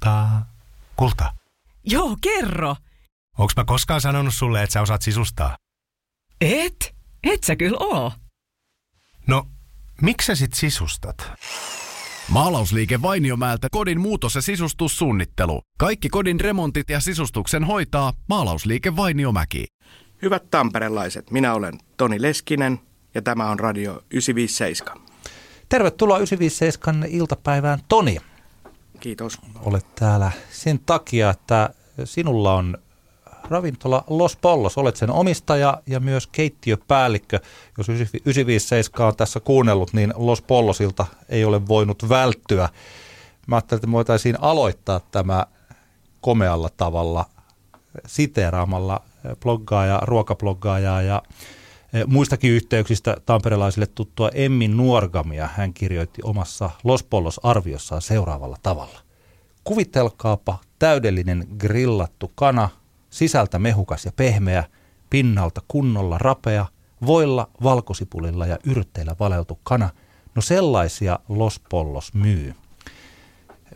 kultaa. Kulta, Joo, kerro. onks mä koskaan sanonut sulle, että sä osaat sisustaa? Et? Et sä kyllä oo. No, miksi sä sit sisustat? Maalausliike Vainiomäeltä kodin muutos- ja sisustussuunnittelu. Kaikki kodin remontit ja sisustuksen hoitaa Maalausliike Vainiomäki. Hyvät tamperelaiset, minä olen Toni Leskinen ja tämä on Radio 957. Tervetuloa 957 iltapäivään, Toni. Kiitos. Olet täällä sen takia, että sinulla on ravintola Los Pollos. Olet sen omistaja ja myös keittiöpäällikkö. Jos 957 on tässä kuunnellut, niin Los Pollosilta ei ole voinut välttyä. Mä ajattelin, että me voitaisiin aloittaa tämä komealla tavalla siteeraamalla bloggaaja, ruokabloggaaja ja muistakin yhteyksistä tamperelaisille tuttua Emmi Nuorgamia. Hän kirjoitti omassa Los Pollos-arviossaan seuraavalla tavalla. Kuvitelkaapa täydellinen grillattu kana, sisältä mehukas ja pehmeä, pinnalta kunnolla rapea, voilla, valkosipulilla ja yrtteillä valeltu kana. No sellaisia Los Pollos myy.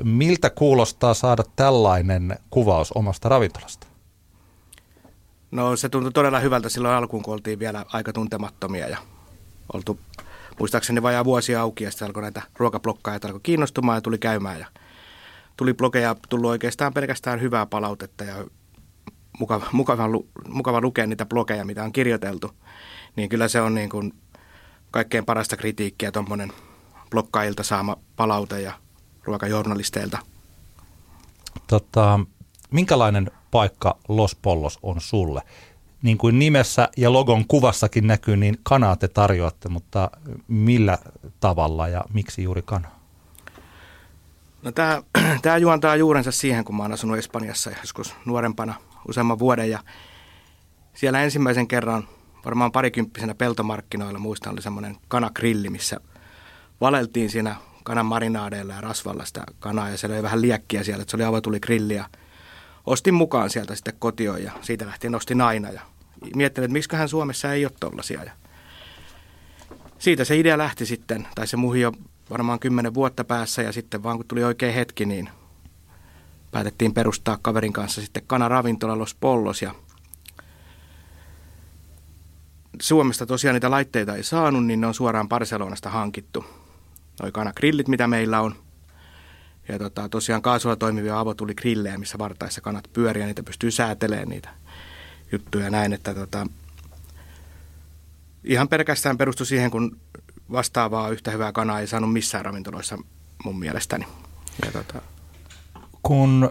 Miltä kuulostaa saada tällainen kuvaus omasta ravintolasta? No se tuntui todella hyvältä silloin alkuun, kun oltiin vielä aika tuntemattomia ja oltu muistaakseni vajaa vuosia auki ja sitten alkoi näitä ruokablokkaajia alkoi kiinnostumaan ja tuli käymään ja tuli blogeja, tullut oikeastaan pelkästään hyvää palautetta ja mukava, mukava, mukava lukea niitä blogeja, mitä on kirjoiteltu. Niin kyllä se on niin kuin kaikkein parasta kritiikkiä tuommoinen blokkaajilta saama palaute ja ruokajournalisteilta. Tota, minkälainen paikka Los Pollos on sulle? Niin kuin nimessä ja logon kuvassakin näkyy, niin kanaa te tarjoatte, mutta millä tavalla ja miksi juuri kana? No tämä, tämä juontaa juurensa siihen, kun mä oon asunut Espanjassa joskus nuorempana useamman vuoden ja siellä ensimmäisen kerran varmaan parikymppisenä peltomarkkinoilla muistan oli semmoinen kanakrilli, missä valeltiin siinä kanan marinaadeilla ja rasvalla sitä kanaa ja siellä oli vähän liekkiä siellä, että se oli avotuli grilli ja ostin mukaan sieltä sitten kotioon ja siitä lähtien ostin aina ja miettin, että miksiköhän Suomessa ei ole tollasia ja siitä se idea lähti sitten, tai se muhi jo varmaan kymmenen vuotta päässä ja sitten vaan kun tuli oikein hetki, niin päätettiin perustaa kaverin kanssa sitten kanaravintola Los Pollos ja Suomesta tosiaan niitä laitteita ei saanut, niin ne on suoraan Barcelonasta hankittu. Noi kanagrillit, mitä meillä on. Ja tota, tosiaan kaasulla toimivia avotuligrillejä, missä vartaissa kanat pyöriä, niitä pystyy säätelemään niitä juttuja näin, että tota, ihan pelkästään perustui siihen, kun vastaavaa yhtä hyvää kanaa ei saanut missään ravintoloissa mun mielestäni. Ja tota, Kun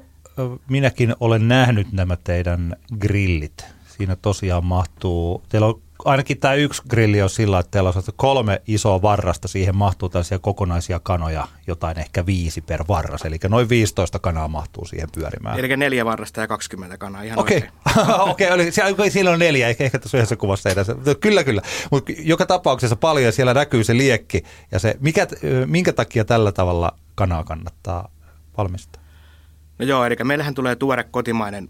minäkin olen nähnyt nämä teidän grillit, siinä tosiaan mahtuu, teillä on ainakin tämä yksi grilli on sillä, että teillä on kolme isoa varrasta, siihen mahtuu tällaisia kokonaisia kanoja, jotain ehkä viisi per varras, eli noin 15 kanaa mahtuu siihen pyörimään. eli neljä varrasta ja 20 kanaa ihan Okei, oikein. okei, oli, siellä, siellä on neljä, ehkä, ehkä tässä yhdessä kuvassa ei tässä. Kyllä, kyllä. Mutta joka tapauksessa paljon siellä näkyy se liekki ja se, mikä, minkä takia tällä tavalla kanaa kannattaa valmistaa? No joo, eli meillähän tulee tuore kotimainen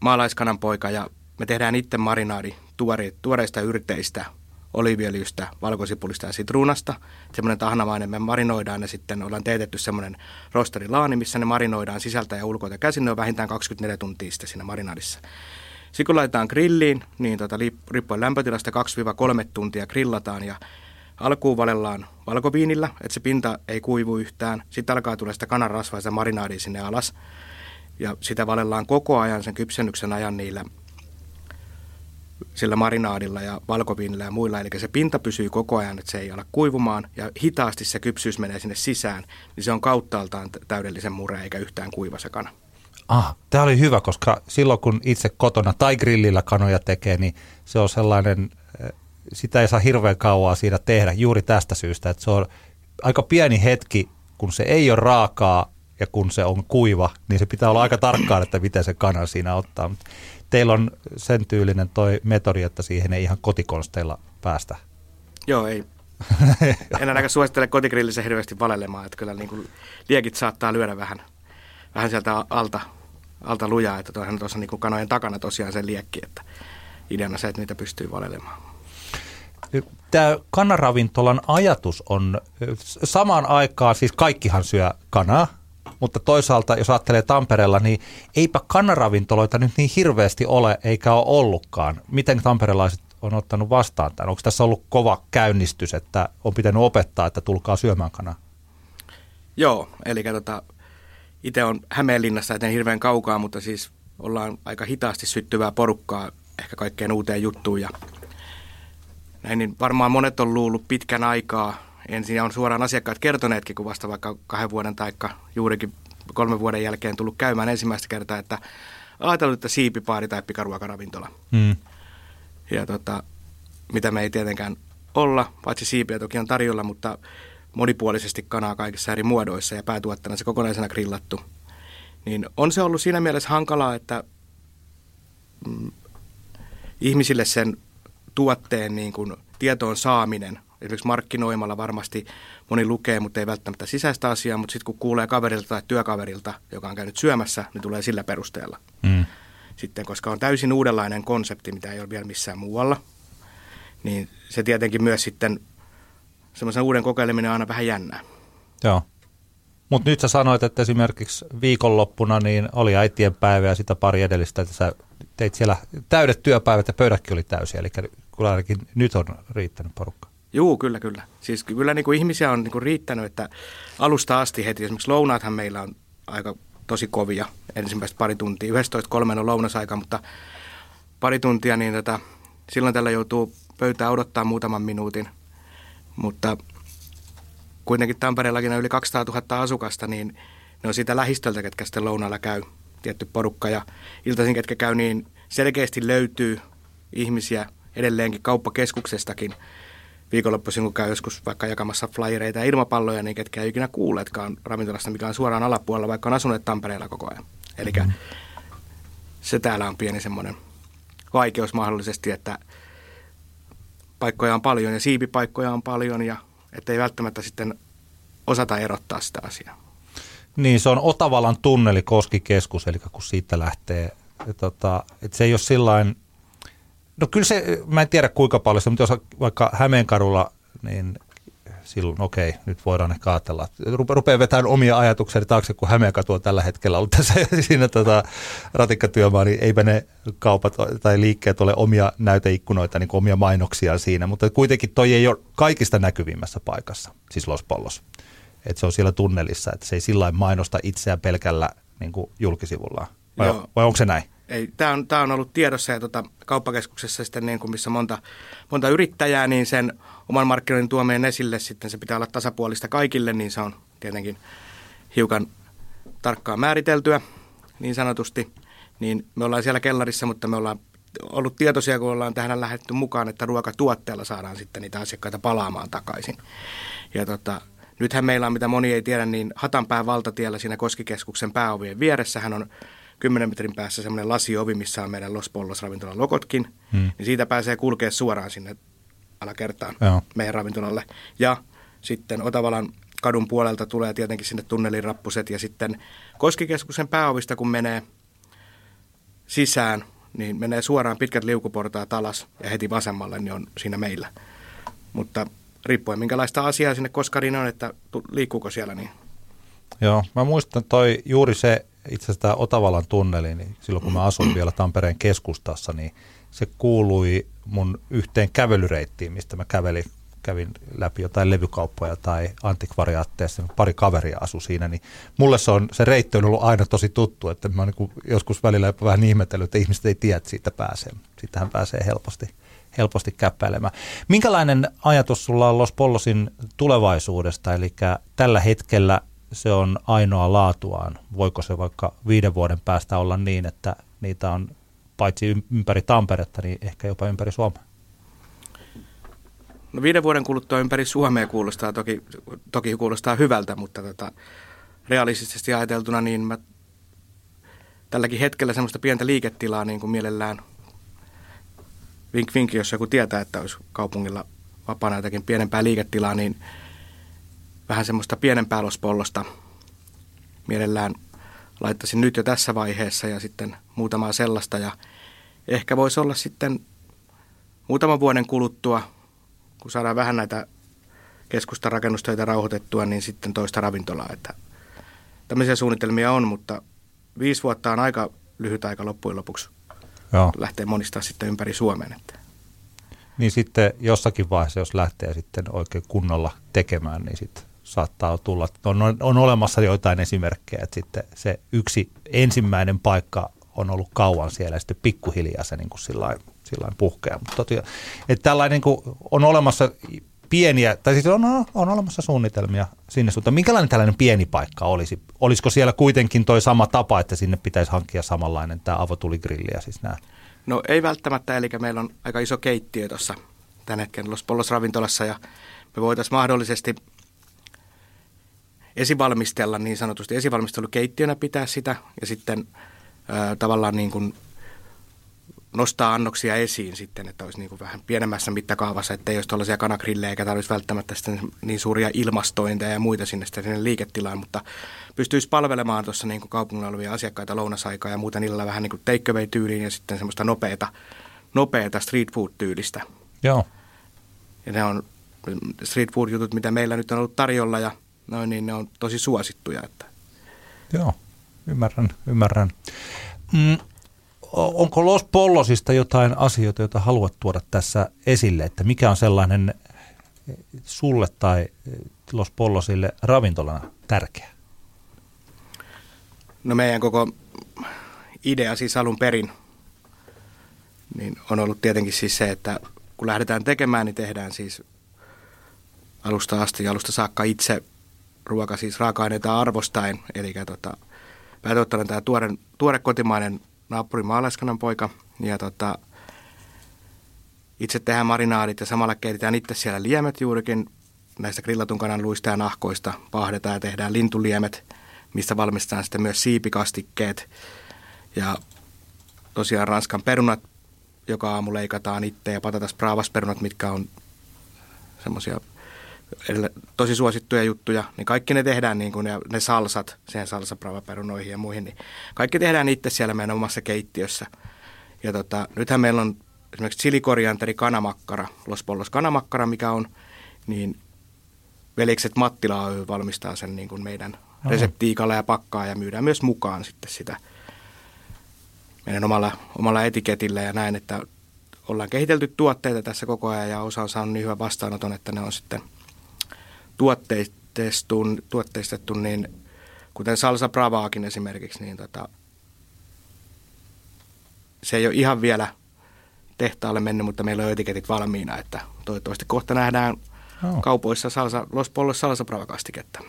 maalaiskanan poika ja me tehdään itse marinaadi tuore, tuoreista yrteistä, oliviöljystä, valkosipulista ja sitruunasta. Semmoinen tahnamainen, me marinoidaan ne sitten, ollaan teetetty semmoinen rosterilaani, missä ne marinoidaan sisältä ja ulkoa käsin, ne on vähintään 24 tuntia sitten siinä marinaadissa. Sitten kun laitetaan grilliin, niin tota, riippuen lämpötilasta 2-3 tuntia grillataan ja alkuun valellaan valkoviinillä, että se pinta ei kuivu yhtään. Sitten alkaa tulla sitä kanan rasvaa ja sitä marinaadia sinne alas. Ja sitä valellaan koko ajan sen kypsennyksen ajan niillä sillä marinaadilla ja valkoviinillä ja muilla. Eli se pinta pysyy koko ajan, että se ei ala kuivumaan ja hitaasti se kypsyys menee sinne sisään, niin se on kauttaaltaan täydellisen mure eikä yhtään kuiva se kana. Ah, tämä oli hyvä, koska silloin kun itse kotona tai grillillä kanoja tekee, niin se on sellainen, sitä ei saa hirveän kauaa siinä tehdä juuri tästä syystä, että se on aika pieni hetki, kun se ei ole raakaa ja kun se on kuiva, niin se pitää olla aika tarkkaan, että miten se kanan siinä ottaa. Teillä on sen tyylinen toi metodi, että siihen ei ihan kotikonsteilla päästä. Joo, ei. en ainakaan suosittele kotigrillissä hirveästi valelemaan, että kyllä niin kuin liekit saattaa lyödä vähän, vähän sieltä alta, alta lujaa, että tuossa tuossa niin kuin kanojen takana tosiaan se liekki, että ideana se, että niitä pystyy valelemaan. Tämä kanaravintolan ajatus on samaan aikaan, siis kaikkihan syö kanaa, mutta toisaalta jos ajattelee Tampereella, niin eipä kanaravintoloita nyt niin hirveästi ole eikä ole ollutkaan. Miten tamperelaiset on ottanut vastaan tämän? Onko tässä ollut kova käynnistys, että on pitänyt opettaa, että tulkaa syömään kanaa? Joo, eli tota, itse on Hämeenlinnassa, eteen hirveän kaukaa, mutta siis ollaan aika hitaasti syttyvää porukkaa ehkä kaikkeen uuteen juttuun. Ja näin, niin varmaan monet on luullut pitkän aikaa. Ensin on suoraan asiakkaat kertoneetkin, kun vasta vaikka kahden vuoden tai juurikin kolmen vuoden jälkeen tullut käymään ensimmäistä kertaa, että ajatellut, että siipipaari tai pikaruokaravintola. Hmm. Ja tota, mitä me ei tietenkään olla, paitsi siipiä toki on tarjolla, mutta monipuolisesti kanaa kaikissa eri muodoissa ja päätuottana se kokonaisena grillattu. Niin on se ollut siinä mielessä hankalaa, että mm, ihmisille sen tuotteen niin kuin tietoon saaminen, esimerkiksi markkinoimalla varmasti moni lukee, mutta ei välttämättä sisäistä asiaa, mutta sitten kun kuulee kaverilta tai työkaverilta, joka on käynyt syömässä, niin tulee sillä perusteella. Mm. Sitten, koska on täysin uudenlainen konsepti, mitä ei ole vielä missään muualla, niin se tietenkin myös sitten semmoisen uuden kokeileminen on aina vähän jännää. Joo. Mutta nyt sä sanoit, että esimerkiksi viikonloppuna niin oli äitien päivä ja sitä pari edellistä, että sä teit siellä täydet työpäivät ja pöydätkin oli täysiä, eli kyllä ainakin nyt on riittänyt porukka. Joo, kyllä, kyllä. Siis kyllä niin kuin ihmisiä on niin kuin riittänyt, että alusta asti heti, esimerkiksi lounaathan meillä on aika tosi kovia, ensimmäistä pari tuntia, 11.3 on lounasaika, mutta pari tuntia, niin tätä, silloin tällä joutuu pöytää odottaa muutaman minuutin, mutta kuitenkin Tampereellakin on yli 200 000 asukasta, niin ne on siitä lähistöltä, ketkä sitten lounaalla käy, tietty porukka. Ja iltaisin, ketkä käy, niin selkeästi löytyy ihmisiä edelleenkin kauppakeskuksestakin. Viikonloppuisin, kun käy joskus vaikka jakamassa flyereita ja ilmapalloja, niin ketkä ei ikinä kuulleetkaan ravintolasta, mikä on suoraan alapuolella, vaikka on asuneet Tampereella koko ajan. Eli mm-hmm. se täällä on pieni semmoinen vaikeus mahdollisesti, että paikkoja on paljon ja siipipaikkoja on paljon ja että ei välttämättä sitten osata erottaa sitä asiaa. Niin, se on Otavalan tunneli Koskikeskus, eli kun siitä lähtee, tota, että se ei ole sillain, no kyllä se, mä en tiedä kuinka paljon se, mutta jos vaikka Hämeenkadulla, niin silloin okei, okay, nyt voidaan ehkä ajatella, että rupeaa vetämään omia ajatuksia taakse, kun Hämeenkatu on tällä hetkellä ollut tässä siinä tota, ratikkatyömaa, niin eipä ne kaupat tai liikkeet ole omia näyteikkunoita, niin omia mainoksia siinä, mutta kuitenkin toi ei ole kaikista näkyvimmässä paikassa, siis Los Pollos. Että se on siellä tunnelissa, että se ei sillä mainosta itseään pelkällä niin kuin julkisivullaan. Vai, vai onko se näin? Ei, tämä on, tämä on ollut tiedossa ja tota, kauppakeskuksessa sitten niin kuin missä monta, monta yrittäjää, niin sen oman markkinoinnin tuomeen esille sitten se pitää olla tasapuolista kaikille, niin se on tietenkin hiukan tarkkaan määriteltyä niin sanotusti. Niin me ollaan siellä kellarissa, mutta me ollaan ollut tietoisia, kun ollaan tähän lähdetty mukaan, että ruokatuotteella saadaan sitten niitä asiakkaita palaamaan takaisin. Ja tota, nythän meillä on, mitä moni ei tiedä, niin Hatanpään valtatiellä siinä Koskikeskuksen pääovien vieressähän on 10 metrin päässä semmoinen lasiovi, missä on meidän Los Pollos ravintolan lokotkin, hmm. niin siitä pääsee kulkea suoraan sinne alakertaan Joo. meidän ravintolalle. Ja sitten Otavalan kadun puolelta tulee tietenkin sinne tunnelin rappuset ja sitten Koskikeskuksen pääovista, kun menee sisään, niin menee suoraan pitkät liukuportaat alas ja heti vasemmalle, niin on siinä meillä. Mutta riippuen minkälaista asiaa sinne Koskariin on, että liikkuuko siellä niin. Joo, mä muistan toi juuri se itse asiassa tämä Otavalan tunneli, niin silloin kun mä asuin vielä Tampereen keskustassa, niin se kuului mun yhteen kävelyreittiin, mistä mä kävelin, kävin läpi jotain levykauppoja tai antikvariaatteessa, pari kaveria asu siinä, niin mulle se, on, se reitti on ollut aina tosi tuttu, että mä niin joskus välillä jopa vähän ihmetellyt, että ihmiset ei tiedä, että siitä pääsee. Siitähän pääsee helposti, helposti käppäilemään. Minkälainen ajatus sulla on Los Pollosin tulevaisuudesta, eli tällä hetkellä se on ainoa laatuaan. Voiko se vaikka viiden vuoden päästä olla niin, että niitä on paitsi ympäri Tamperetta, niin ehkä jopa ympäri Suomea? No viiden vuoden kuluttua ympäri Suomea kuulostaa toki, toki kuulostaa hyvältä, mutta tota, realistisesti ajateltuna niin mä tälläkin hetkellä semmoista pientä liiketilaa niin kuin mielellään vink vink, jos joku tietää, että olisi kaupungilla vapaana jotakin pienempää liiketilaa, niin – vähän semmoista pienempää lospollosta mielellään laittaisin nyt jo tässä vaiheessa ja sitten muutamaa sellaista. Ja ehkä voisi olla sitten muutaman vuoden kuluttua, kun saadaan vähän näitä keskusta rakennustöitä rauhoitettua, niin sitten toista ravintolaa. Että tämmöisiä suunnitelmia on, mutta viisi vuotta on aika lyhyt aika loppujen lopuksi. Joo. Lähtee monistaa sitten ympäri Suomen. Että. Niin sitten jossakin vaiheessa, jos lähtee sitten oikein kunnolla tekemään, niin sitten saattaa tulla, on, on olemassa joitain esimerkkejä, että sitten se yksi ensimmäinen paikka on ollut kauan siellä ja sitten pikkuhiljaa se niin kuin sillain, sillain puhkeaa. Mutta että tällainen niin kuin on olemassa pieniä, tai siis on, on olemassa suunnitelmia sinne suuntaan. Minkälainen tällainen pieni paikka olisi? Olisiko siellä kuitenkin toi sama tapa, että sinne pitäisi hankkia samanlainen tämä avotuligrilli ja siis nämä? No ei välttämättä, eli meillä on aika iso keittiö tuossa tän hetken Los Pollos ravintolassa ja me voitaisiin mahdollisesti esivalmistella niin sanotusti esivalmistelukeittiönä pitää sitä ja sitten ää, tavallaan niin kuin nostaa annoksia esiin sitten, että olisi niin kuin vähän pienemmässä mittakaavassa, että ei olisi tuollaisia kanagrillejä eikä tarvitsisi välttämättä sitten niin suuria ilmastointeja ja muita sinne, sitten sinne liiketilaan, mutta pystyisi palvelemaan tuossa niin kuin kaupungilla olevia asiakkaita lounasaikaa ja muuten illalla vähän niin kuin take tyyliin ja sitten semmoista nopeata, nopeata street food-tyylistä. Joo. Ja ne on street food-jutut, mitä meillä nyt on ollut tarjolla ja noin, niin ne on tosi suosittuja. Että. Joo, ymmärrän, ymmärrän. Mm, onko Los Pollosista jotain asioita, joita haluat tuoda tässä esille, että mikä on sellainen sulle tai Los Pollosille ravintolana tärkeä? No meidän koko idea siis alun perin niin on ollut tietenkin siis se, että kun lähdetään tekemään, niin tehdään siis alusta asti, alusta saakka itse ruoka siis raaka-aineita arvostaen. Eli tota, päätöttäinen tämä tuore, tuore kotimainen naapuri maalaiskanan poika. Ja tota, itse tehdään marinaadit ja samalla keitetään itse siellä liemet juurikin näistä grillatun kanan luista ja nahkoista. Pahdetaan ja tehdään lintuliemet, mistä valmistetaan sitten myös siipikastikkeet. Ja tosiaan ranskan perunat, joka aamu leikataan itse ja patatas bravasperunat, mitkä on semmoisia tosi suosittuja juttuja, niin kaikki ne tehdään niin kuin ne, ne salsat, siihen salsapravaperunoihin ja muihin, niin kaikki tehdään itse siellä meidän omassa keittiössä. Ja tota, nythän meillä on esimerkiksi chilikorianteri kanamakkara, Los Pollos kanamakkara, mikä on, niin velikset Mattila Oy valmistaa sen niin kuin meidän Oho. reseptiikalla ja pakkaa ja myydään myös mukaan sitten sitä meidän omalla, omalla etiketillä ja näin, että ollaan kehitelty tuotteita tässä koko ajan ja osa on saanut niin hyvän vastaanoton, että ne on sitten – tuotteistettu, tuotteistettu niin kuten Salsa Bravaakin esimerkiksi, niin tota, se ei ole ihan vielä tehtaalle mennyt, mutta meillä on etiketit valmiina, että toivottavasti kohta nähdään oh. kaupoissa salsa, Los Pollos Salsa Brava-kastiketta.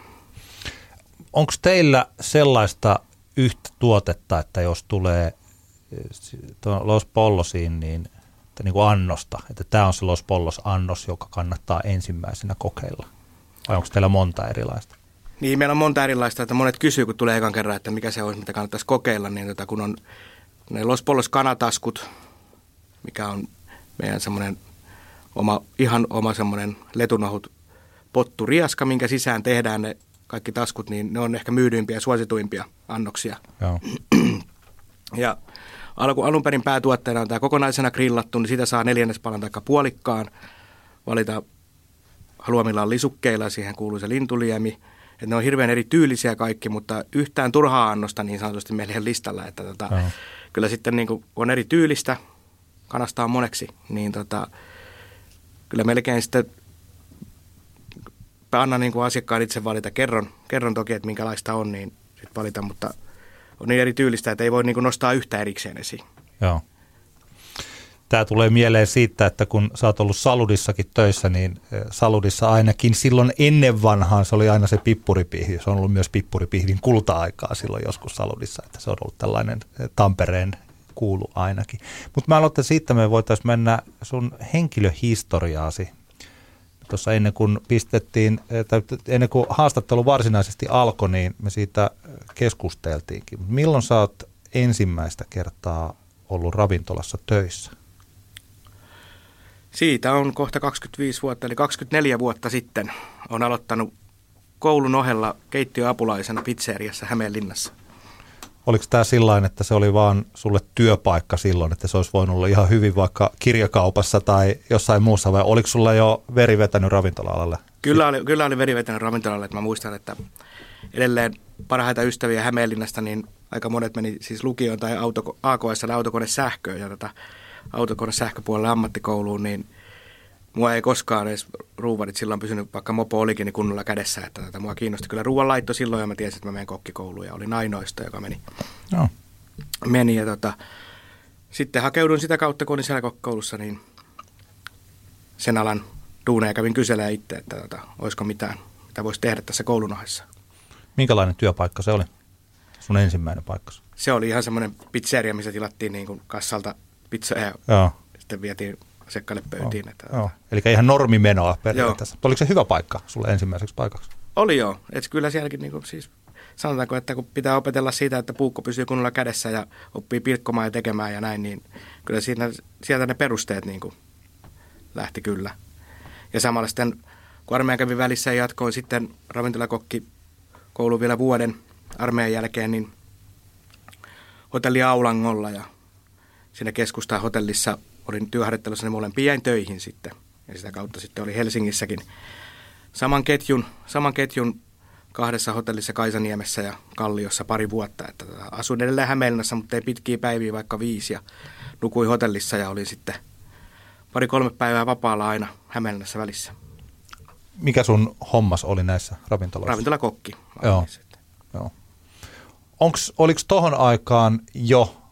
Onko teillä sellaista yhtä tuotetta, että jos tulee Los Pollosiin, niin, että niin kuin annosta, että tämä on se Los Pollos annos, joka kannattaa ensimmäisenä kokeilla? Vai onko teillä monta erilaista? Niin, meillä on monta erilaista, että monet kysyy, kun tulee ekan kerran, että mikä se olisi, mitä kannattaisi kokeilla, niin tota, kun on ne Los Polos kanataskut, mikä on meidän semmoinen oma, ihan oma semmoinen letunohut pottu riaska, minkä sisään tehdään ne kaikki taskut, niin ne on ehkä myydyimpiä ja suosituimpia annoksia. Joo. ja alku, alun perin päätuotteena on tämä kokonaisena grillattu, niin sitä saa neljännespalan tai puolikkaan. Valita haluamillaan lisukkeilla, siihen kuuluu se lintuliemi. Että ne on hirveän eri tyylisiä kaikki, mutta yhtään turhaa annosta niin sanotusti meillä listalla. Että tota, kyllä sitten niin kuin on eri tyylistä, kanasta on moneksi, niin tota, kyllä melkein sitten annan niin kuin asiakkaan itse valita. Kerron, kerron toki, että minkälaista on, niin sitten valita, mutta on niin eri tyylistä, että ei voi niin kuin nostaa yhtä erikseen esiin. Joo. Tämä tulee mieleen siitä, että kun sä oot ollut Saludissakin töissä, niin eh, Saludissa ainakin silloin ennen vanhaan se oli aina se pippuripihvi. Se on ollut myös pippuripihdin kulta-aikaa silloin joskus Saludissa, että se on ollut tällainen eh, Tampereen kuulu ainakin. Mutta mä aloitan siitä, me voitaisiin mennä sun henkilöhistoriaasi. Tuossa ennen kuin pistettiin, eh, tai ennen kuin haastattelu varsinaisesti alkoi, niin me siitä keskusteltiinkin. Milloin sä oot ensimmäistä kertaa ollut ravintolassa töissä? Siitä on kohta 25 vuotta, eli 24 vuotta sitten on aloittanut koulun ohella keittiöapulaisena pizzeriassa Hämeenlinnassa. Oliko tämä sillä että se oli vaan sulle työpaikka silloin, että se olisi voinut olla ihan hyvin vaikka kirjakaupassa tai jossain muussa, vai oliko sulla jo veri vetänyt ravintola-alalle? Kyllä oli, kyllä oli veri vetänyt ravintola-alalle, että mä muistan, että edelleen parhaita ystäviä Hämeenlinnasta, niin aika monet meni siis lukioon tai auto, AKS autokone sähköön ja tota, autokone sähköpuolelle ammattikouluun, niin mua ei koskaan edes ruuvarit silloin pysynyt, vaikka mopo olikin niin kunnolla kädessä, että tota, mua kiinnosti kyllä ruoan laitto silloin ja mä tiesin, että mä menen kokkikouluun ja olin ainoista, joka meni. Joo. meni ja tota, sitten hakeuduin sitä kautta, kun olin siellä kokkikoulussa, niin sen alan duuneja kävin kyselemään itse, että tota, olisiko mitään, mitä voisi tehdä tässä koulun ohessa. Minkälainen työpaikka se oli? Sun ensimmäinen paikka. Se oli ihan semmoinen pizzeria, missä tilattiin niin kuin kassalta pizzoja ja Joo. sitten vietiin asiakkaille pöytiin. Että, Joo. Eli ihan normimenoa periaatteessa. Oliko se hyvä paikka sulle ensimmäiseksi paikaksi? Oli joo. Et kyllä sielläkin niin kuin, siis, sanotaanko, että kun pitää opetella siitä, että puukko pysyy kunnolla kädessä ja oppii pilkkomaan ja tekemään ja näin, niin kyllä siinä, sieltä ne perusteet niin kuin, lähti kyllä. Ja samalla sitten, kun armeijan kävin välissä ja jatkoin sitten ravintolakokki koulu vielä vuoden armeijan jälkeen, niin hotelli Aulangolla ja siinä keskustan hotellissa olin työharjoittelussa, niin molempiin jäin töihin sitten. Ja sitä kautta sitten oli Helsingissäkin saman ketjun, saman ketjun kahdessa hotellissa Kaisaniemessä ja Kalliossa pari vuotta. Että tota, asuin edelleen Hämeenlinnassa, mutta ei pitkiä päiviä, vaikka viisi. Ja nukuin hotellissa ja olin sitten pari-kolme päivää vapaalla aina Hämeenlinnassa välissä. Mikä sun hommas oli näissä ravintoloissa? Ravintolakokki. Joo. Joo. Onks, oliko tohon aikaan jo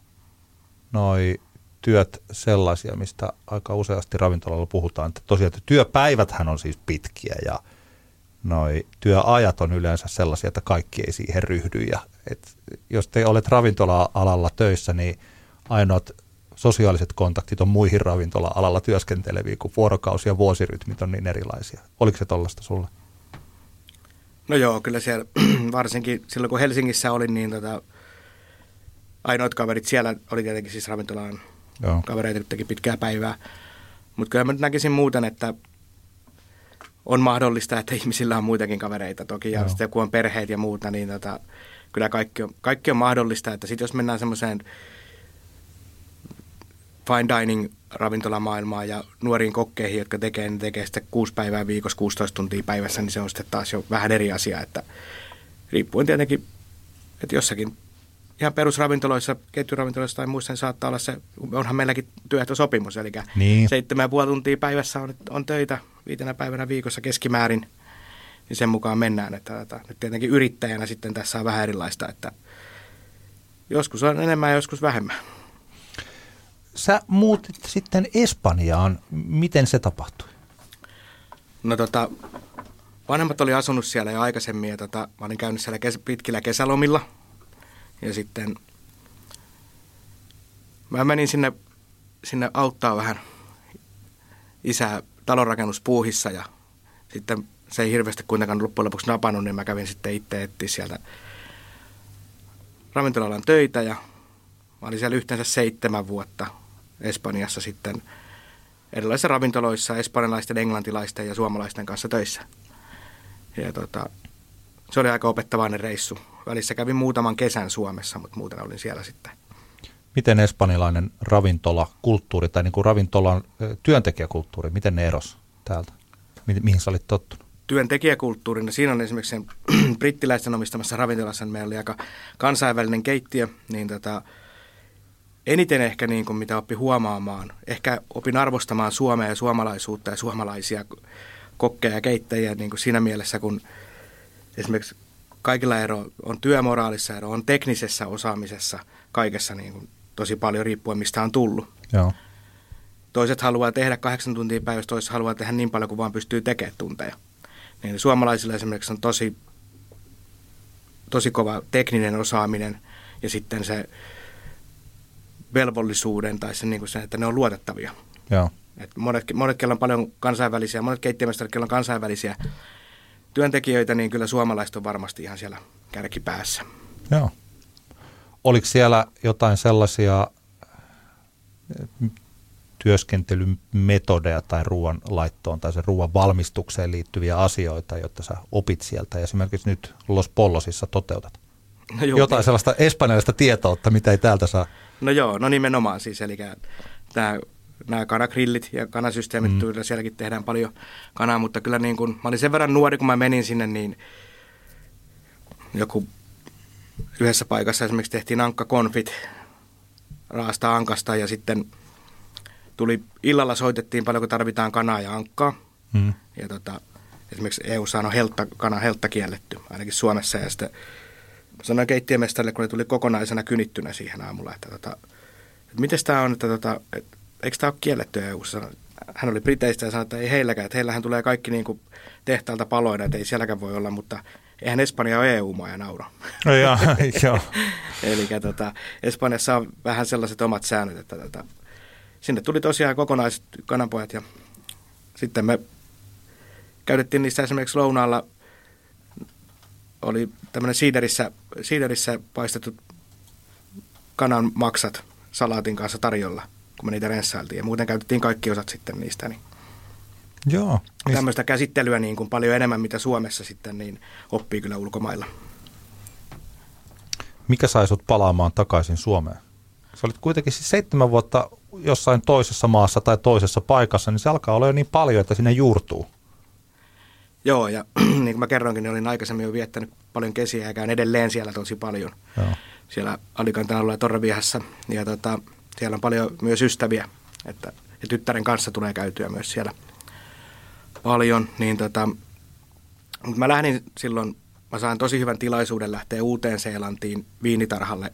noi työt sellaisia, mistä aika useasti ravintolalla puhutaan, että tosiaan että työpäiväthän on siis pitkiä ja noi työajat on yleensä sellaisia, että kaikki ei siihen ryhdy. Ja et jos te olet ravintola-alalla töissä, niin ainoat sosiaaliset kontaktit on muihin ravintola-alalla työskenteleviin, kun vuorokausi- ja vuosirytmit on niin erilaisia. Oliko se tollasta sulle? No joo, kyllä siellä varsinkin silloin kun Helsingissä olin, niin tota, ainoat kaverit siellä oli tietenkin siis ravintolaan Joo. kavereita, jotka teki pitkää päivää. Mutta kyllä mä nyt näkisin muuten, että on mahdollista, että ihmisillä on muitakin kavereita toki. Ja Joo. sitten kun on perheet ja muuta, niin tota, kyllä kaikki on, kaikki on mahdollista. Että sitten jos mennään semmoiseen fine dining ravintolamaailmaan ja nuoriin kokkeihin, jotka tekee, niin tekee sitten kuusi päivää viikossa, 16 tuntia päivässä, niin se on sitten taas jo vähän eri asia. Että riippuen tietenkin, että jossakin ihan perusravintoloissa, ketjuravintoloissa tai muissa niin saattaa olla se, onhan meilläkin työehtosopimus, eli Niin. seitsemän puoli tuntia päivässä on, on töitä viitenä päivänä viikossa keskimäärin, niin sen mukaan mennään. Että, että nyt tietenkin yrittäjänä sitten tässä on vähän erilaista, että joskus on enemmän ja joskus vähemmän. Sä muutit sitten Espanjaan. Miten se tapahtui? No tota, vanhemmat oli asunut siellä jo aikaisemmin ja tota, mä olin käynyt siellä kes- pitkillä kesälomilla. Ja sitten mä menin sinne, sinne auttaa vähän isää talonrakennuspuuhissa ja sitten se ei hirveästi kuitenkaan loppujen lopuksi napannut, niin mä kävin sitten itse etsiä sieltä ravintolalan töitä ja mä olin siellä yhteensä seitsemän vuotta Espanjassa sitten erilaisissa ravintoloissa espanjalaisten, englantilaisten ja suomalaisten kanssa töissä. Ja tota, se oli aika opettavainen reissu. Välissä kävin muutaman kesän Suomessa, mutta muuten olin siellä sitten. Miten espanjalainen ravintolakulttuuri tai niin kuin ravintolan työntekijäkulttuuri, miten ne eros täältä? Mi- mihin sä olit tottunut? Työntekijäkulttuurina, siinä on esimerkiksi sen brittiläisten omistamassa ravintolassa, niin meillä oli aika kansainvälinen keittiö, niin tota, eniten ehkä niin kuin mitä oppi huomaamaan, ehkä opin arvostamaan Suomea ja suomalaisuutta ja suomalaisia kokkeja ja keittäjiä niin kuin siinä mielessä, kun esimerkiksi kaikilla ero on työmoraalissa ero, on teknisessä osaamisessa, kaikessa niin kuin tosi paljon riippuen mistä on tullut. Joo. Toiset haluaa tehdä kahdeksan tuntia päivässä, toiset haluaa tehdä niin paljon kuin vaan pystyy tekemään tunteja. Niin suomalaisilla esimerkiksi on tosi, tosi kova tekninen osaaminen ja sitten se velvollisuuden tai se, niin kuin se että ne on luotettavia. Joo. Et monet, monet, kello on paljon kansainvälisiä, monet keittiömestarit, kello on kansainvälisiä työntekijöitä, niin kyllä suomalaiset on varmasti ihan siellä kärkipäässä. Joo. Oliko siellä jotain sellaisia eh, työskentelymetodeja tai ruoan laittoon tai sen ruoan valmistukseen liittyviä asioita, jotta sä opit sieltä ja esimerkiksi nyt Los Pollosissa toteutat? No juu, Jotain sellaista espanjalaista tietoutta, mitä ei täältä saa. No joo, no nimenomaan siis, eli tämä, nämä kanagrillit ja kanasysteemit, mm. sielläkin tehdään paljon kanaa, mutta kyllä niin kuin, mä olin sen verran nuori, kun mä menin sinne, niin joku yhdessä paikassa esimerkiksi tehtiin ankkakonfit raasta ankasta ja sitten tuli illalla soitettiin paljon, kun tarvitaan kanaa ja ankkaa. Hmm. Ja tota, esimerkiksi EU on heltta, kana heltta kielletty, ainakin Suomessa. Ja sitten sanoin keittiömestarille, kun ne tuli kokonaisena kynittynä siihen aamulla, että, tota, että miten tämä on, että, tota, että eikö tämä ole kielletty eu Hän oli Briteistä ja sanoi, että ei heilläkään, että heillähän tulee kaikki niin kuin tehtaalta paloina, että ei sielläkään voi olla, mutta eihän Espanja ole EU-maa ja naura. No, joo, joo. Eli tota, Espanjassa on vähän sellaiset omat säännöt, että tota, sinne tuli tosiaan kokonaiset kananpojat ja sitten me käytettiin niistä esimerkiksi lounaalla, oli tämmöinen siiderissä, siiderissä paistetut kanan maksat salaatin kanssa tarjolla, kun me niitä renssailtiin. Ja muuten käytettiin kaikki osat sitten niistä. Niin Joo. Tämmöistä käsittelyä niin kuin paljon enemmän, mitä Suomessa sitten niin oppii kyllä ulkomailla. Mikä sai sut palaamaan takaisin Suomeen? Sä olit kuitenkin siis seitsemän vuotta jossain toisessa maassa tai toisessa paikassa, niin se alkaa olla jo niin paljon, että sinne juurtuu. Joo, ja niin kuin mä kerroinkin, niin olin aikaisemmin jo viettänyt paljon kesiä ja käyn edelleen siellä tosi paljon. Joo. Siellä Alicantan alueella Torreviehassa. Ja tota, siellä on paljon myös ystäviä, että ja tyttären kanssa tulee käytyä myös siellä paljon. Niin tota, mutta mä lähdin silloin, mä sain tosi hyvän tilaisuuden lähteä Uuteen Seelantiin viinitarhalle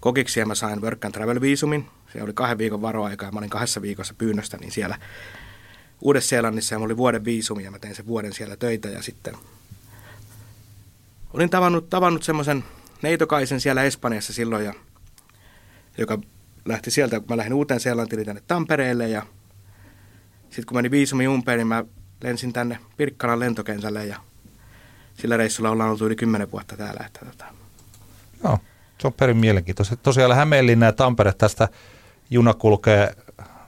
kokiksi ja mä sain work and travel viisumin. Se oli kahden viikon varoaika ja mä olin kahdessa viikossa pyynnöstä, niin siellä Uudessa-Seelannissa ja mulla oli vuoden viisumi ja mä tein sen vuoden siellä töitä ja sitten olin tavannut, tavannut semmoisen neitokaisen siellä Espanjassa silloin, ja, joka lähti sieltä, kun mä lähdin uuteen Seelantiin tänne Tampereelle ja sitten kun meni viisumi umpeen, niin mä lensin tänne Pirkkalan lentokentälle ja sillä reissulla ollaan oltu yli kymmenen vuotta täällä. Että tota. Joo, se on perin mielenkiintoista. Tosiaan Hämeenlinna ja Tampere tästä juna kulkee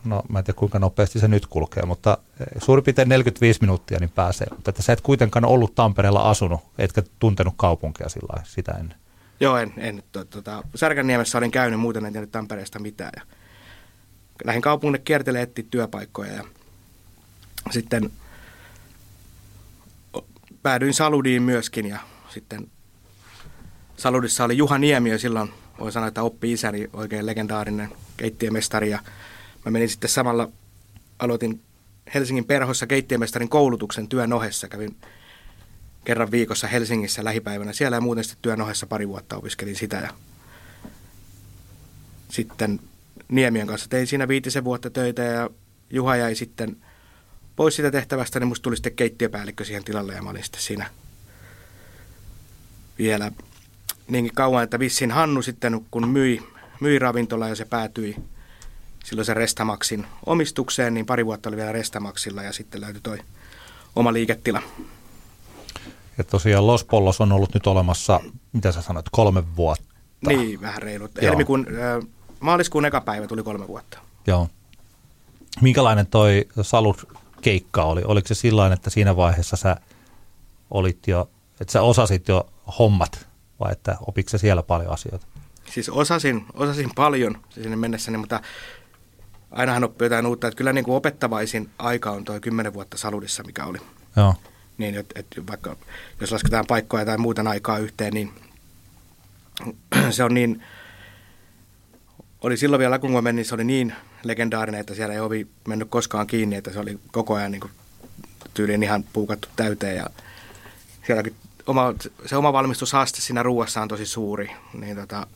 no mä en tiedä kuinka nopeasti se nyt kulkee, mutta eh, suurin piirtein 45 minuuttia niin pääsee. Mutta että sä et kuitenkaan ollut Tampereella asunut, etkä tuntenut kaupunkia sillä sitä ennen. Joo, en. en tota, Särkänniemessä olin käynyt, muuten en tiennyt Tampereesta mitään. Ja lähdin kaupungille kiertelemään etsiä työpaikkoja ja sitten päädyin Saludiin myöskin ja sitten Saludissa oli Juha Niemi ja silloin voi sanoa, että oppi isäni, oikein legendaarinen keittiömestari ja Mä menin sitten samalla, aloitin Helsingin perhossa keittiömestarin koulutuksen työn ohessa. Kävin kerran viikossa Helsingissä lähipäivänä siellä ja muuten sitten työn ohessa pari vuotta opiskelin sitä. Ja sitten Niemien kanssa tein siinä viitisen vuotta töitä ja Juha jäi sitten pois sitä tehtävästä, niin musta tuli sitten keittiöpäällikkö siihen tilalle ja mä olin sitten siinä vielä niinkin kauan, että vissiin Hannu sitten kun myi, myi ravintola ja se päätyi silloin se Restamaksin omistukseen, niin pari vuotta oli vielä Restamaksilla ja sitten löytyi toi oma liiketila. Ja tosiaan Los Pollos on ollut nyt olemassa, mitä sä sanoit, kolme vuotta. Niin, vähän reilut. Helmikuun, äh, maaliskuun eka päivä tuli kolme vuotta. Joo. Minkälainen toi Salut keikka oli? Oliko se sillä että siinä vaiheessa sä olit jo, että sä osasit jo hommat vai että opitko siellä paljon asioita? Siis osasin, osasin paljon sinne mennessäni, mutta ainahan oppii jotain uutta. Että kyllä niin kuin opettavaisin aika on tuo kymmenen vuotta Saludissa, mikä oli. Joo. Niin, että, että vaikka jos lasketaan paikkoja tai muuten aikaa yhteen, niin se on niin, oli silloin vielä, kun mä menin, se oli niin legendaarinen, että siellä ei ovi mennyt koskaan kiinni, että se oli koko ajan niin kuin, tyyliin ihan puukattu täyteen ja sielläkin oma, se oma valmistusaste siinä ruuassa on tosi suuri, niin tota,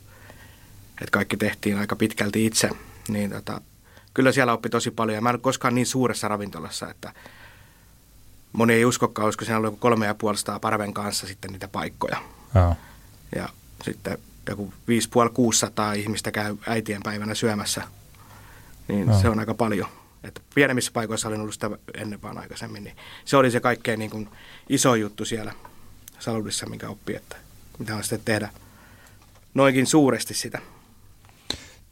että kaikki tehtiin aika pitkälti itse, niin tota, kyllä siellä oppi tosi paljon. Ja mä en ole koskaan niin suuressa ravintolassa, että moni ei uskokaan, koska siellä oli kolme ja puolestaan parven kanssa sitten niitä paikkoja. Ja, ja sitten joku 5,5-600 ihmistä käy äitien päivänä syömässä, niin ja. se on aika paljon. Että pienemmissä paikoissa olin ollut sitä ennen vaan aikaisemmin, niin se oli se kaikkein niin kuin iso juttu siellä Saludissa, minkä oppi, että mitä on sitten tehdä noinkin suuresti sitä.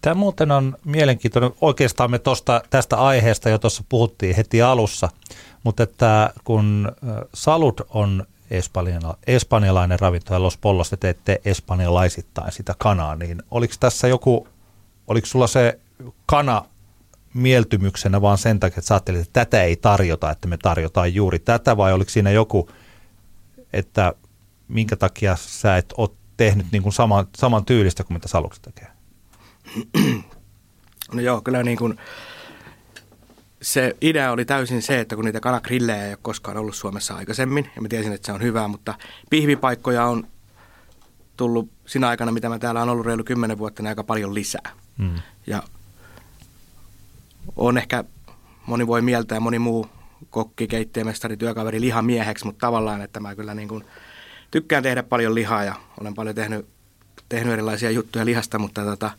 Tämä muuten on mielenkiintoinen. Oikeastaan me tosta, tästä aiheesta jo tuossa puhuttiin heti alussa, mutta että kun Salut on espanjala, espanjalainen ravinto ja Los Pollos te teette espanjalaisittain sitä kanaa, niin oliko tässä joku, oliko sulla se kana mieltymyksenä vaan sen takia, että sä ajattelit, että tätä ei tarjota, että me tarjotaan juuri tätä, vai oliko siinä joku, että minkä takia sä et ole tehnyt niin kuin saman, saman tyylistä kuin mitä Saluksi tekee? No joo, kyllä niin kuin se idea oli täysin se, että kun niitä kanakrillejä ei ole koskaan ollut Suomessa aikaisemmin, ja mä tiesin, että se on hyvää, mutta pihvipaikkoja on tullut siinä aikana, mitä mä täällä on ollut reilu kymmenen vuotta, niin aika paljon lisää. Mm. Ja on ehkä, moni voi mieltää, moni muu kokki, keittiömestari, työkaveri lihamieheksi, mutta tavallaan, että mä kyllä niin kuin tykkään tehdä paljon lihaa ja olen paljon tehnyt, tehnyt erilaisia juttuja lihasta, mutta tota,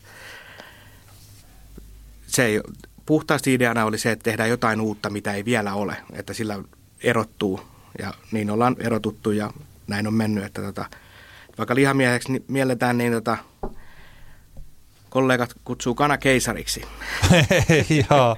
se ei, puhtaasti ideana oli se, että tehdään jotain uutta, mitä ei vielä ole, että sillä erottuu ja niin ollaan erotuttu ja näin on mennyt, että tota, vaikka lihamieheksi mielletään, niin tota, kollegat kutsuu kana keisariksi. Joo.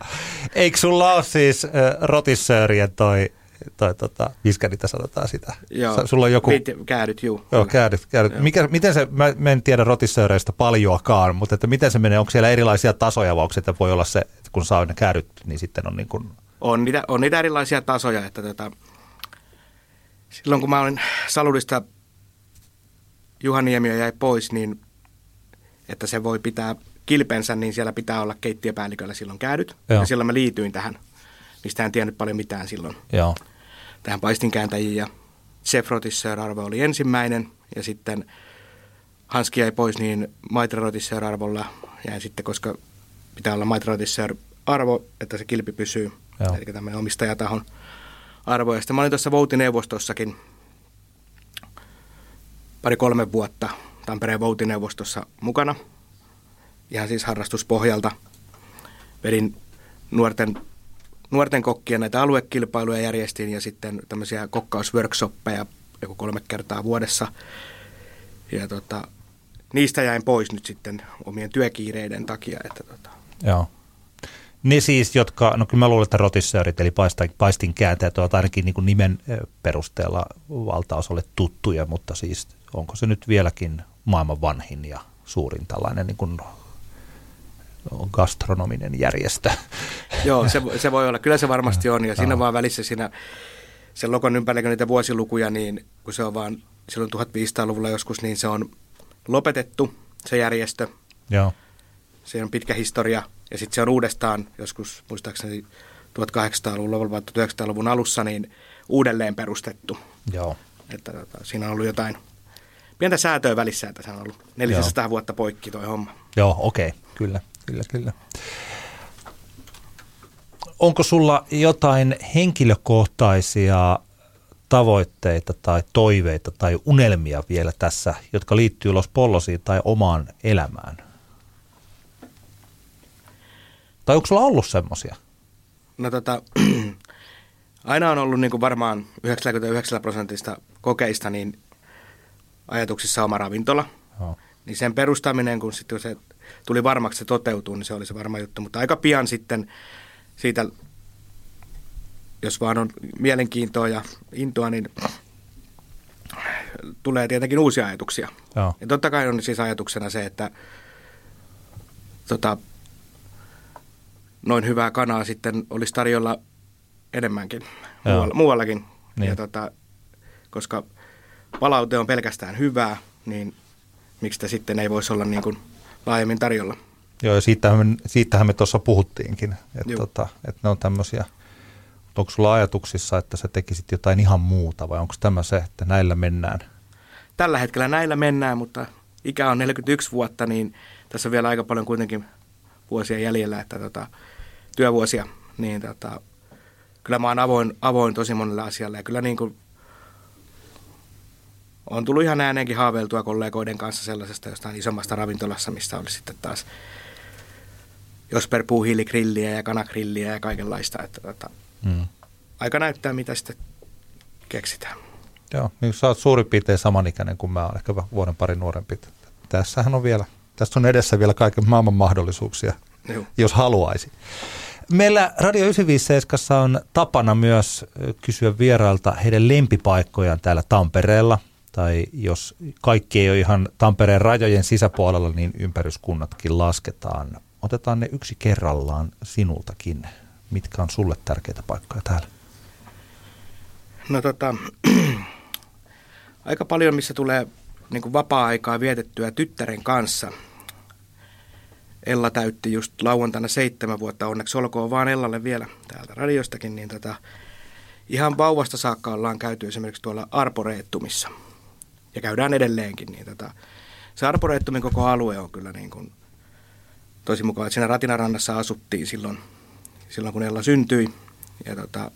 Eikö sulla ole siis äh, rotissöörien toi, toi tota, miskä niitä sanotaan sitä? Joo, sulla on joku... Käädyt, juu. Joo, käädyt. käädyt. Joo. Mikä, miten se, mä, mä en tiedä rotissööreistä paljoakaan, mutta että miten se menee, onko siellä erilaisia tasoja vai onko että voi olla se, että kun saa ne käädyt, niin sitten on niin kuin... On niitä, on niitä erilaisia tasoja, että tota, silloin kun mä olin Saludista Juha Niemiö jäi pois, niin että se voi pitää kilpensä, niin siellä pitää olla keittiöpäälliköllä silloin käydyt. Joo. Ja silloin mä liityin tähän, mistä en tiennyt paljon mitään silloin. Joo. Tähän paistinkääntäjiin ja Chef Arvo oli ensimmäinen ja sitten Hanski jäi pois, niin Maitre arvolla jäi sitten, koska pitää olla Maitre arvo, että se kilpi pysyy. Joo. Eli tämmöinen omistajatahon arvo. Ja sitten mä olin tuossa Voutineuvostossakin pari-kolme vuotta Tampereen Voutineuvostossa mukana. Ihan siis harrastuspohjalta. Vedin nuorten, nuorten kokkien näitä aluekilpailuja järjestin ja sitten tämmöisiä kokkausworkshoppeja joku kolme kertaa vuodessa. Ja tota, niistä jäin pois nyt sitten omien työkiireiden takia. Että tota. Joo. Ne siis, jotka, no kyllä mä luulen, että rotissöörit, eli paistin, kääntäjät ovat ainakin niin kuin nimen perusteella valtaosalle tuttuja, mutta siis onko se nyt vieläkin maailman vanhin ja suurin tällainen niin kuin gastronominen järjestö. Joo, se, se voi olla. Kyllä se varmasti on. Ja siinä no. vaan välissä siinä sen lokon ympärillä niitä vuosilukuja, niin kun se on vaan silloin 1500-luvulla joskus, niin se on lopetettu, se järjestö. Joo. Se on pitkä historia. Ja sitten se on uudestaan joskus, muistaakseni 1800-luvun vai 1900-luvun alussa, niin uudelleen perustettu. Joo. Että tota, siinä on ollut jotain pientä säätöä välissä, että se on ollut 400 Joo. vuotta poikki toi homma. Joo, okei, okay. kyllä, kyllä, kyllä. Onko sulla jotain henkilökohtaisia tavoitteita tai toiveita tai unelmia vielä tässä, jotka liittyy Los Pollosiin tai omaan elämään? Tai onko sulla ollut semmoisia? No tota, aina on ollut niin kuin varmaan 99 prosentista kokeista, niin ajatuksissa oma ravintola. Oh. Niin sen perustaminen, kun sitten se tuli varmaksi se toteutuu, niin se oli se varma juttu. Mutta aika pian sitten siitä, jos vaan on mielenkiintoa ja intoa, niin tulee tietenkin uusia ajatuksia. Oh. Ja totta kai on siis ajatuksena se, että tota, noin hyvää kanaa sitten olisi tarjolla enemmänkin muualla, muuallakin. Niin. Ja tota, koska palaute on pelkästään hyvää, niin miksi sitä sitten ei voisi olla niin kuin laajemmin tarjolla. Joo, ja siitähän me, siitähän me tuossa puhuttiinkin, että, tota, että ne on tämmöisiä, onko sulla ajatuksissa, että sä tekisit jotain ihan muuta vai onko tämä se, että näillä mennään? Tällä hetkellä näillä mennään, mutta ikä on 41 vuotta, niin tässä on vielä aika paljon kuitenkin vuosia jäljellä, että tota, työvuosia, niin tota, kyllä mä oon avoin, avoin tosi monelle asialle ja kyllä niin kuin on tullut ihan ääneenkin haaveiltua kollegoiden kanssa sellaisesta jostain isommasta ravintolassa, missä oli sitten taas Josper puuhiiligrilliä ja kanagrilliä ja kaikenlaista. Että tota, mm. Aika näyttää, mitä sitten keksitään. Joo, niin sä oot suurin piirtein samanikäinen kuin mä ehkä vuoden pari nuorempi. Tässähän on vielä, tässä on edessä vielä kaiken maailman mahdollisuuksia, Joo. jos haluaisi. Meillä Radio 957 on tapana myös kysyä vierailta heidän lempipaikkojaan täällä Tampereella – tai jos kaikki ei ole ihan Tampereen rajojen sisäpuolella, niin ympäryskunnatkin lasketaan. Otetaan ne yksi kerrallaan sinultakin. Mitkä on sulle tärkeitä paikkoja täällä? No tota, aika paljon, missä tulee niin vapaa-aikaa vietettyä tyttären kanssa. Ella täytti just lauantaina seitsemän vuotta, onneksi olkoon vaan Ellalle vielä täältä radiostakin, niin tota, ihan vauvasta saakka ollaan käyty esimerkiksi tuolla Arporeettumissa. Ja käydään edelleenkin. Niin tota, se Arporeettumin koko alue on kyllä niin kuin tosi mukava. Siinä Ratinarannassa asuttiin silloin, silloin kun Ella syntyi. Ja tota,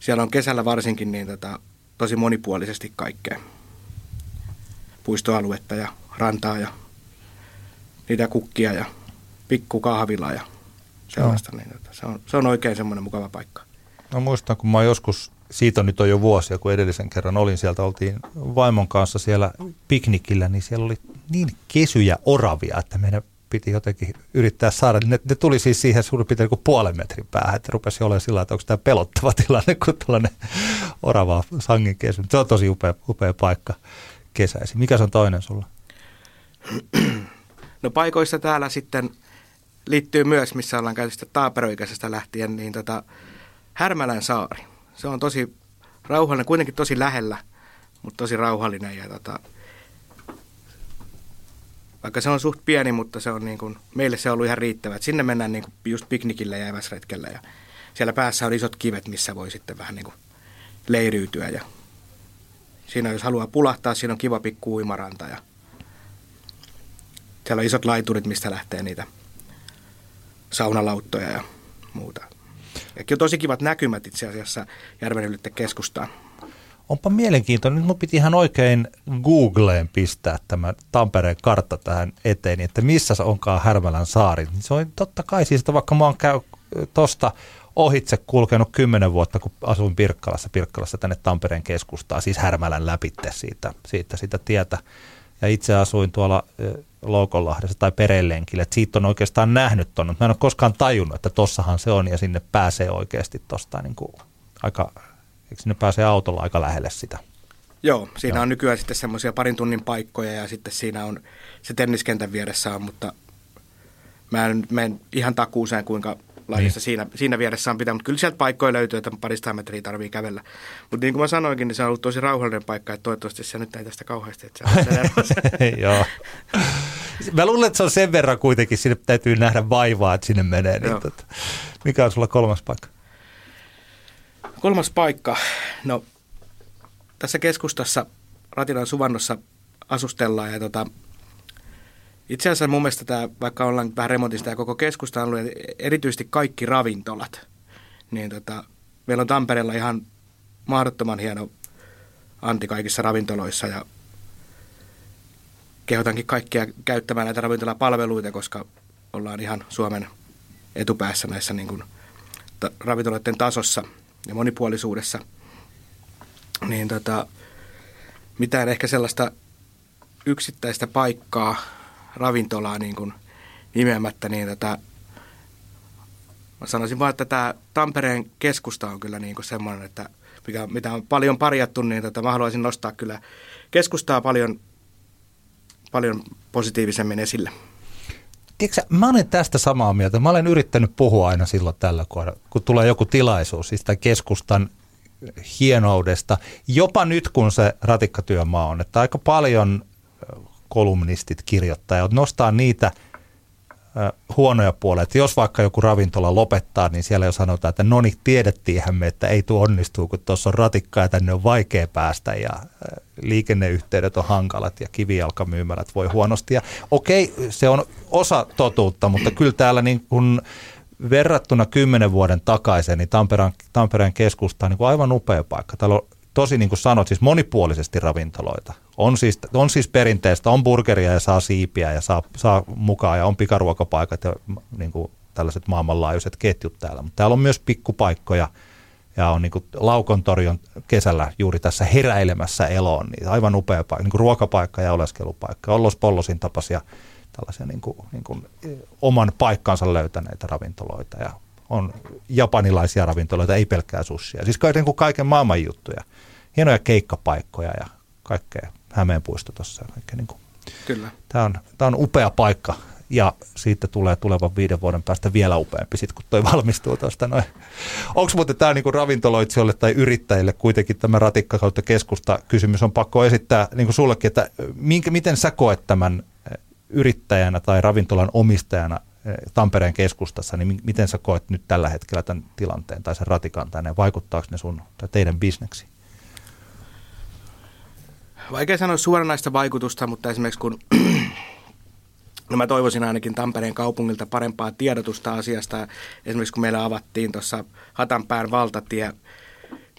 siellä on kesällä varsinkin niin tota, tosi monipuolisesti kaikkea. Puistoaluetta ja rantaa ja niitä kukkia ja pikkukahvilaa ja sellaista. No. Niin, tota, se, on, se on oikein semmoinen mukava paikka. No muistan, kun mä joskus, siitä on nyt on jo vuosia, kun edellisen kerran olin sieltä, oltiin vaimon kanssa siellä piknikillä, niin siellä oli niin kesyjä oravia, että meidän piti jotenkin yrittää saada. Ne, ne tuli siis siihen suurin piirtein kuin puolen metrin päähän, että rupesi olemaan sillä että onko tämä pelottava tilanne, kun tällainen orava sangin kesy. Se on tosi upea, upea paikka kesäisin. Mikä se on toinen sulla? No paikoissa täällä sitten liittyy myös, missä ollaan käyty taaperoikäisestä lähtien, niin tota, Härmälän saari. Se on tosi rauhallinen, kuitenkin tosi lähellä, mutta tosi rauhallinen ja tota, vaikka se on suht pieni, mutta se on niin kuin, meille se on ollut ihan riittävä. Et sinne mennään niin kuin just piknikillä ja eväsretkellä ja siellä päässä on isot kivet, missä voi sitten vähän niin kuin leiriytyä ja siinä jos haluaa pulahtaa, siinä on kiva pikku uimaranta ja siellä on isot laiturit, mistä lähtee niitä saunalauttoja ja muuta. Ja tosi kivat näkymät itse asiassa järven keskustaan. Onpa mielenkiintoinen. Nyt mun piti ihan oikein Googleen pistää tämä Tampereen kartta tähän eteen, että missä se onkaan Härmälän saari. Se on totta kai siis, että vaikka mä oon käy tosta ohitse kulkenut kymmenen vuotta, kun asuin Pirkkalassa, Pirkkalassa tänne Tampereen keskustaan, siis Härmälän läpitte siitä, siitä, siitä tietä. Ja itse asuin tuolla Loukonlahdessa tai Perelenkillä, että siitä on oikeastaan nähnyt tuonne. Mä en ole koskaan tajunnut, että tossahan se on ja sinne pääsee oikeasti tuosta niin kuin aika Eikö sinne pääsee autolla aika lähelle sitä? Joo, siinä Joo. on nykyään sitten semmoisia parin tunnin paikkoja ja sitten siinä on se tenniskentän vieressä on, mutta mä en mene ihan takuuseen kuinka lajissa niin. siinä, siinä vieressä on pitää, mutta kyllä sieltä paikkoja löytyy, että parista metriä tarvii kävellä. Mutta niin kuin mä sanoinkin, niin se on ollut tosi rauhallinen paikka, että toivottavasti se nyt ei tästä kauheasti, että se Joo. Mä luulen, että se on sen verran kuitenkin, sinne täytyy nähdä vaivaa, että sinne menee. Niin tota, mikä on sulla kolmas paikka? Kolmas paikka. No, tässä keskustassa Ratinan suvannossa asustellaan ja tota, itse asiassa mun mielestä tämä, vaikka ollaan vähän remontista ja koko keskusta alue, erityisesti kaikki ravintolat, niin tota, meillä on Tampereella ihan mahdottoman hieno anti kaikissa ravintoloissa ja kehotankin kaikkia käyttämään näitä ravintolapalveluita, koska ollaan ihan Suomen etupäässä näissä niin kuin, ta- ravintoloiden tasossa – ja monipuolisuudessa, niin tota, mitään ehkä sellaista yksittäistä paikkaa, ravintolaa niin kuin nimeämättä, niin tota, mä sanoisin vaan, että tämä Tampereen keskusta on kyllä niin kuin semmoinen, että mikä, mitä on paljon parjattu, niin tota, mä haluaisin nostaa kyllä keskustaa paljon, paljon positiivisemmin esille. Tiedätkö, mä olen tästä samaa mieltä. Mä olen yrittänyt puhua aina silloin tällä kohdalla, kun tulee joku tilaisuus, siis keskustan hienoudesta. Jopa nyt, kun se ratikkatyömaa on, että aika paljon kolumnistit, kirjoittajat nostaa niitä – huonoja puolia. Että jos vaikka joku ravintola lopettaa, niin siellä jo sanotaan, että no niin, tiedettiinhän me, että ei tuo onnistuu, kun tuossa on ratikka ja tänne on vaikea päästä ja liikenneyhteydet on hankalat ja kivijalkamyymälät voi huonosti. Ja okei, se on osa totuutta, mutta kyllä täällä niin kuin verrattuna kymmenen vuoden takaisin, niin Tampereen, Tampereen keskusta on niin aivan upea paikka. Täällä on tosi niin kuin sanot, siis monipuolisesti ravintoloita. On siis, on siis perinteistä, on burgeria ja saa siipiä ja saa, saa mukaan ja on pikaruokapaikat ja niin kuin tällaiset maailmanlaajuiset ketjut täällä. Mutta täällä on myös pikkupaikkoja ja on niin kuin Laukontori on kesällä juuri tässä heräilemässä eloon. Niin aivan upea paikka, niin kuin ruokapaikka ja oleskelupaikka. On Los Pollosin tapaisia tällaisia niin kuin, niin kuin oman paikkansa löytäneitä ravintoloita ja on japanilaisia ravintoloita, ei pelkkää sushia. Siis niin kaiken maailman juttuja. Hienoja keikkapaikkoja ja kaikkea Hämeenpuisto tuossa. Niin kuin. Kyllä. Tämä on, tämä on upea paikka ja siitä tulee tulevan viiden vuoden päästä vielä upeampi, sit kun toi valmistuu tuosta noin. Onko muuten tämä niinku ravintoloitsijoille tai yrittäjille kuitenkin tämä ratikka kautta keskusta kysymys on pakko esittää niinku sullekin, että minkä, miten sä koet tämän yrittäjänä tai ravintolan omistajana Tampereen keskustassa, niin miten sä koet nyt tällä hetkellä tämän tilanteen tai sen ratikan tänne, vaikuttaako ne sun tai teidän bisneksi? Vaikea sanoa suoranaista vaikutusta, mutta esimerkiksi kun No mä toivoisin ainakin Tampereen kaupungilta parempaa tiedotusta asiasta. Esimerkiksi kun meillä avattiin tuossa Hatanpään valtatie,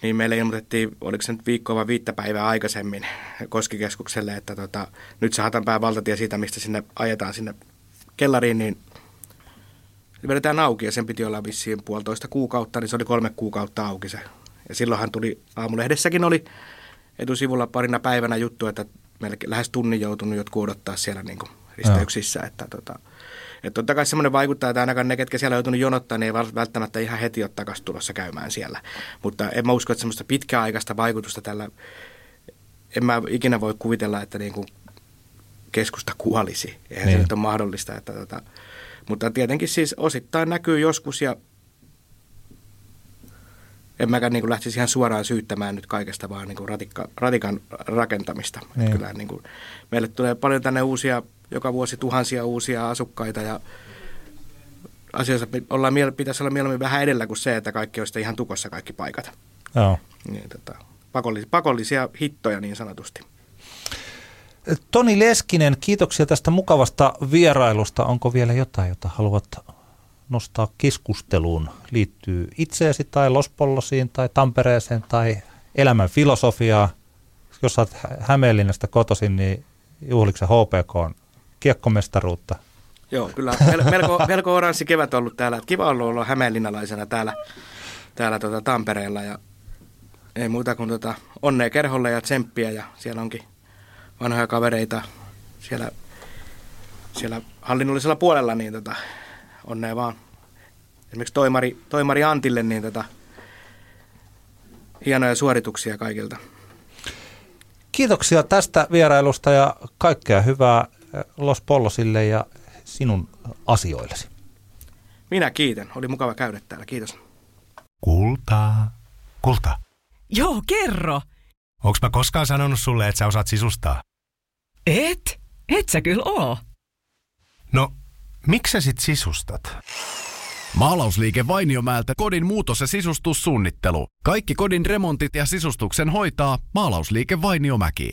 niin meille ilmoitettiin, oliko se nyt viikkoa vai viittä päivää aikaisemmin Koskikeskukselle, että tota, nyt se Hatanpään valtatie siitä, mistä sinne ajetaan sinne kellariin, niin vedetään auki ja sen piti olla vissiin puolitoista kuukautta, niin se oli kolme kuukautta auki se. Ja silloinhan tuli, aamulehdessäkin oli etusivulla parina päivänä juttu, että meillä lähes tunnin joutunut jotkut odottaa siellä niin kuin risteyksissä. Että, tota, että totta kai semmoinen vaikuttaa, että ainakaan ne, ketkä siellä on joutunut jonottaa, niin ei välttämättä ihan heti ole takaisin tulossa käymään siellä. Mutta en mä usko, että semmoista pitkäaikaista vaikutusta tällä, en mä ikinä voi kuvitella, että niin kuin keskusta kuolisi. Eihän niin. se nyt ole mahdollista. Että tota, mutta tietenkin siis osittain näkyy joskus ja en mäkään niin kuin lähtisi ihan suoraan syyttämään nyt kaikesta, vaan niin kuin ratikka, ratikan rakentamista. Niin. Kyllä, niin kuin, meille tulee paljon tänne uusia, joka vuosi tuhansia uusia asukkaita ja asioissa ollaan, pitäisi olla mieluummin vähän edellä kuin se, että kaikki olisi ihan tukossa kaikki paikat. Joo. Niin, tota, pakollisia, pakollisia hittoja niin sanotusti. Toni Leskinen, kiitoksia tästä mukavasta vierailusta. Onko vielä jotain, jota haluat nostaa keskusteluun? Liittyy itseesi tai Lospollosiin tai Tampereeseen tai elämän filosofiaa? Jos olet Hämeenlinnasta kotoisin, niin juhlikse HPK on kiekkomestaruutta? Joo, kyllä melko, melko oranssi kevät ollut täällä. Kiva ollut olla hämeenlinnalaisena täällä, täällä tuota Tampereella ja ei muuta kuin tuota onnea kerholle ja tsemppiä ja siellä onkin vanhoja kavereita siellä, siellä hallinnollisella puolella, niin tota, onnea vaan. Esimerkiksi toimari, toimari Antille, niin tota, hienoja suorituksia kaikilta. Kiitoksia tästä vierailusta ja kaikkea hyvää eh, Los Pollosille ja sinun asioillesi. Minä kiitän. Oli mukava käydä täällä. Kiitos. Kultaa. Kulta. Joo, kerro. Onks mä koskaan sanonut sulle, että sä osaat sisustaa? Et? Et sä kyllä oo. No, miksi sä sit sisustat? Maalausliike Vainiomäeltä kodin muutos- ja sisustussuunnittelu. Kaikki kodin remontit ja sisustuksen hoitaa Maalausliike Vainiomäki.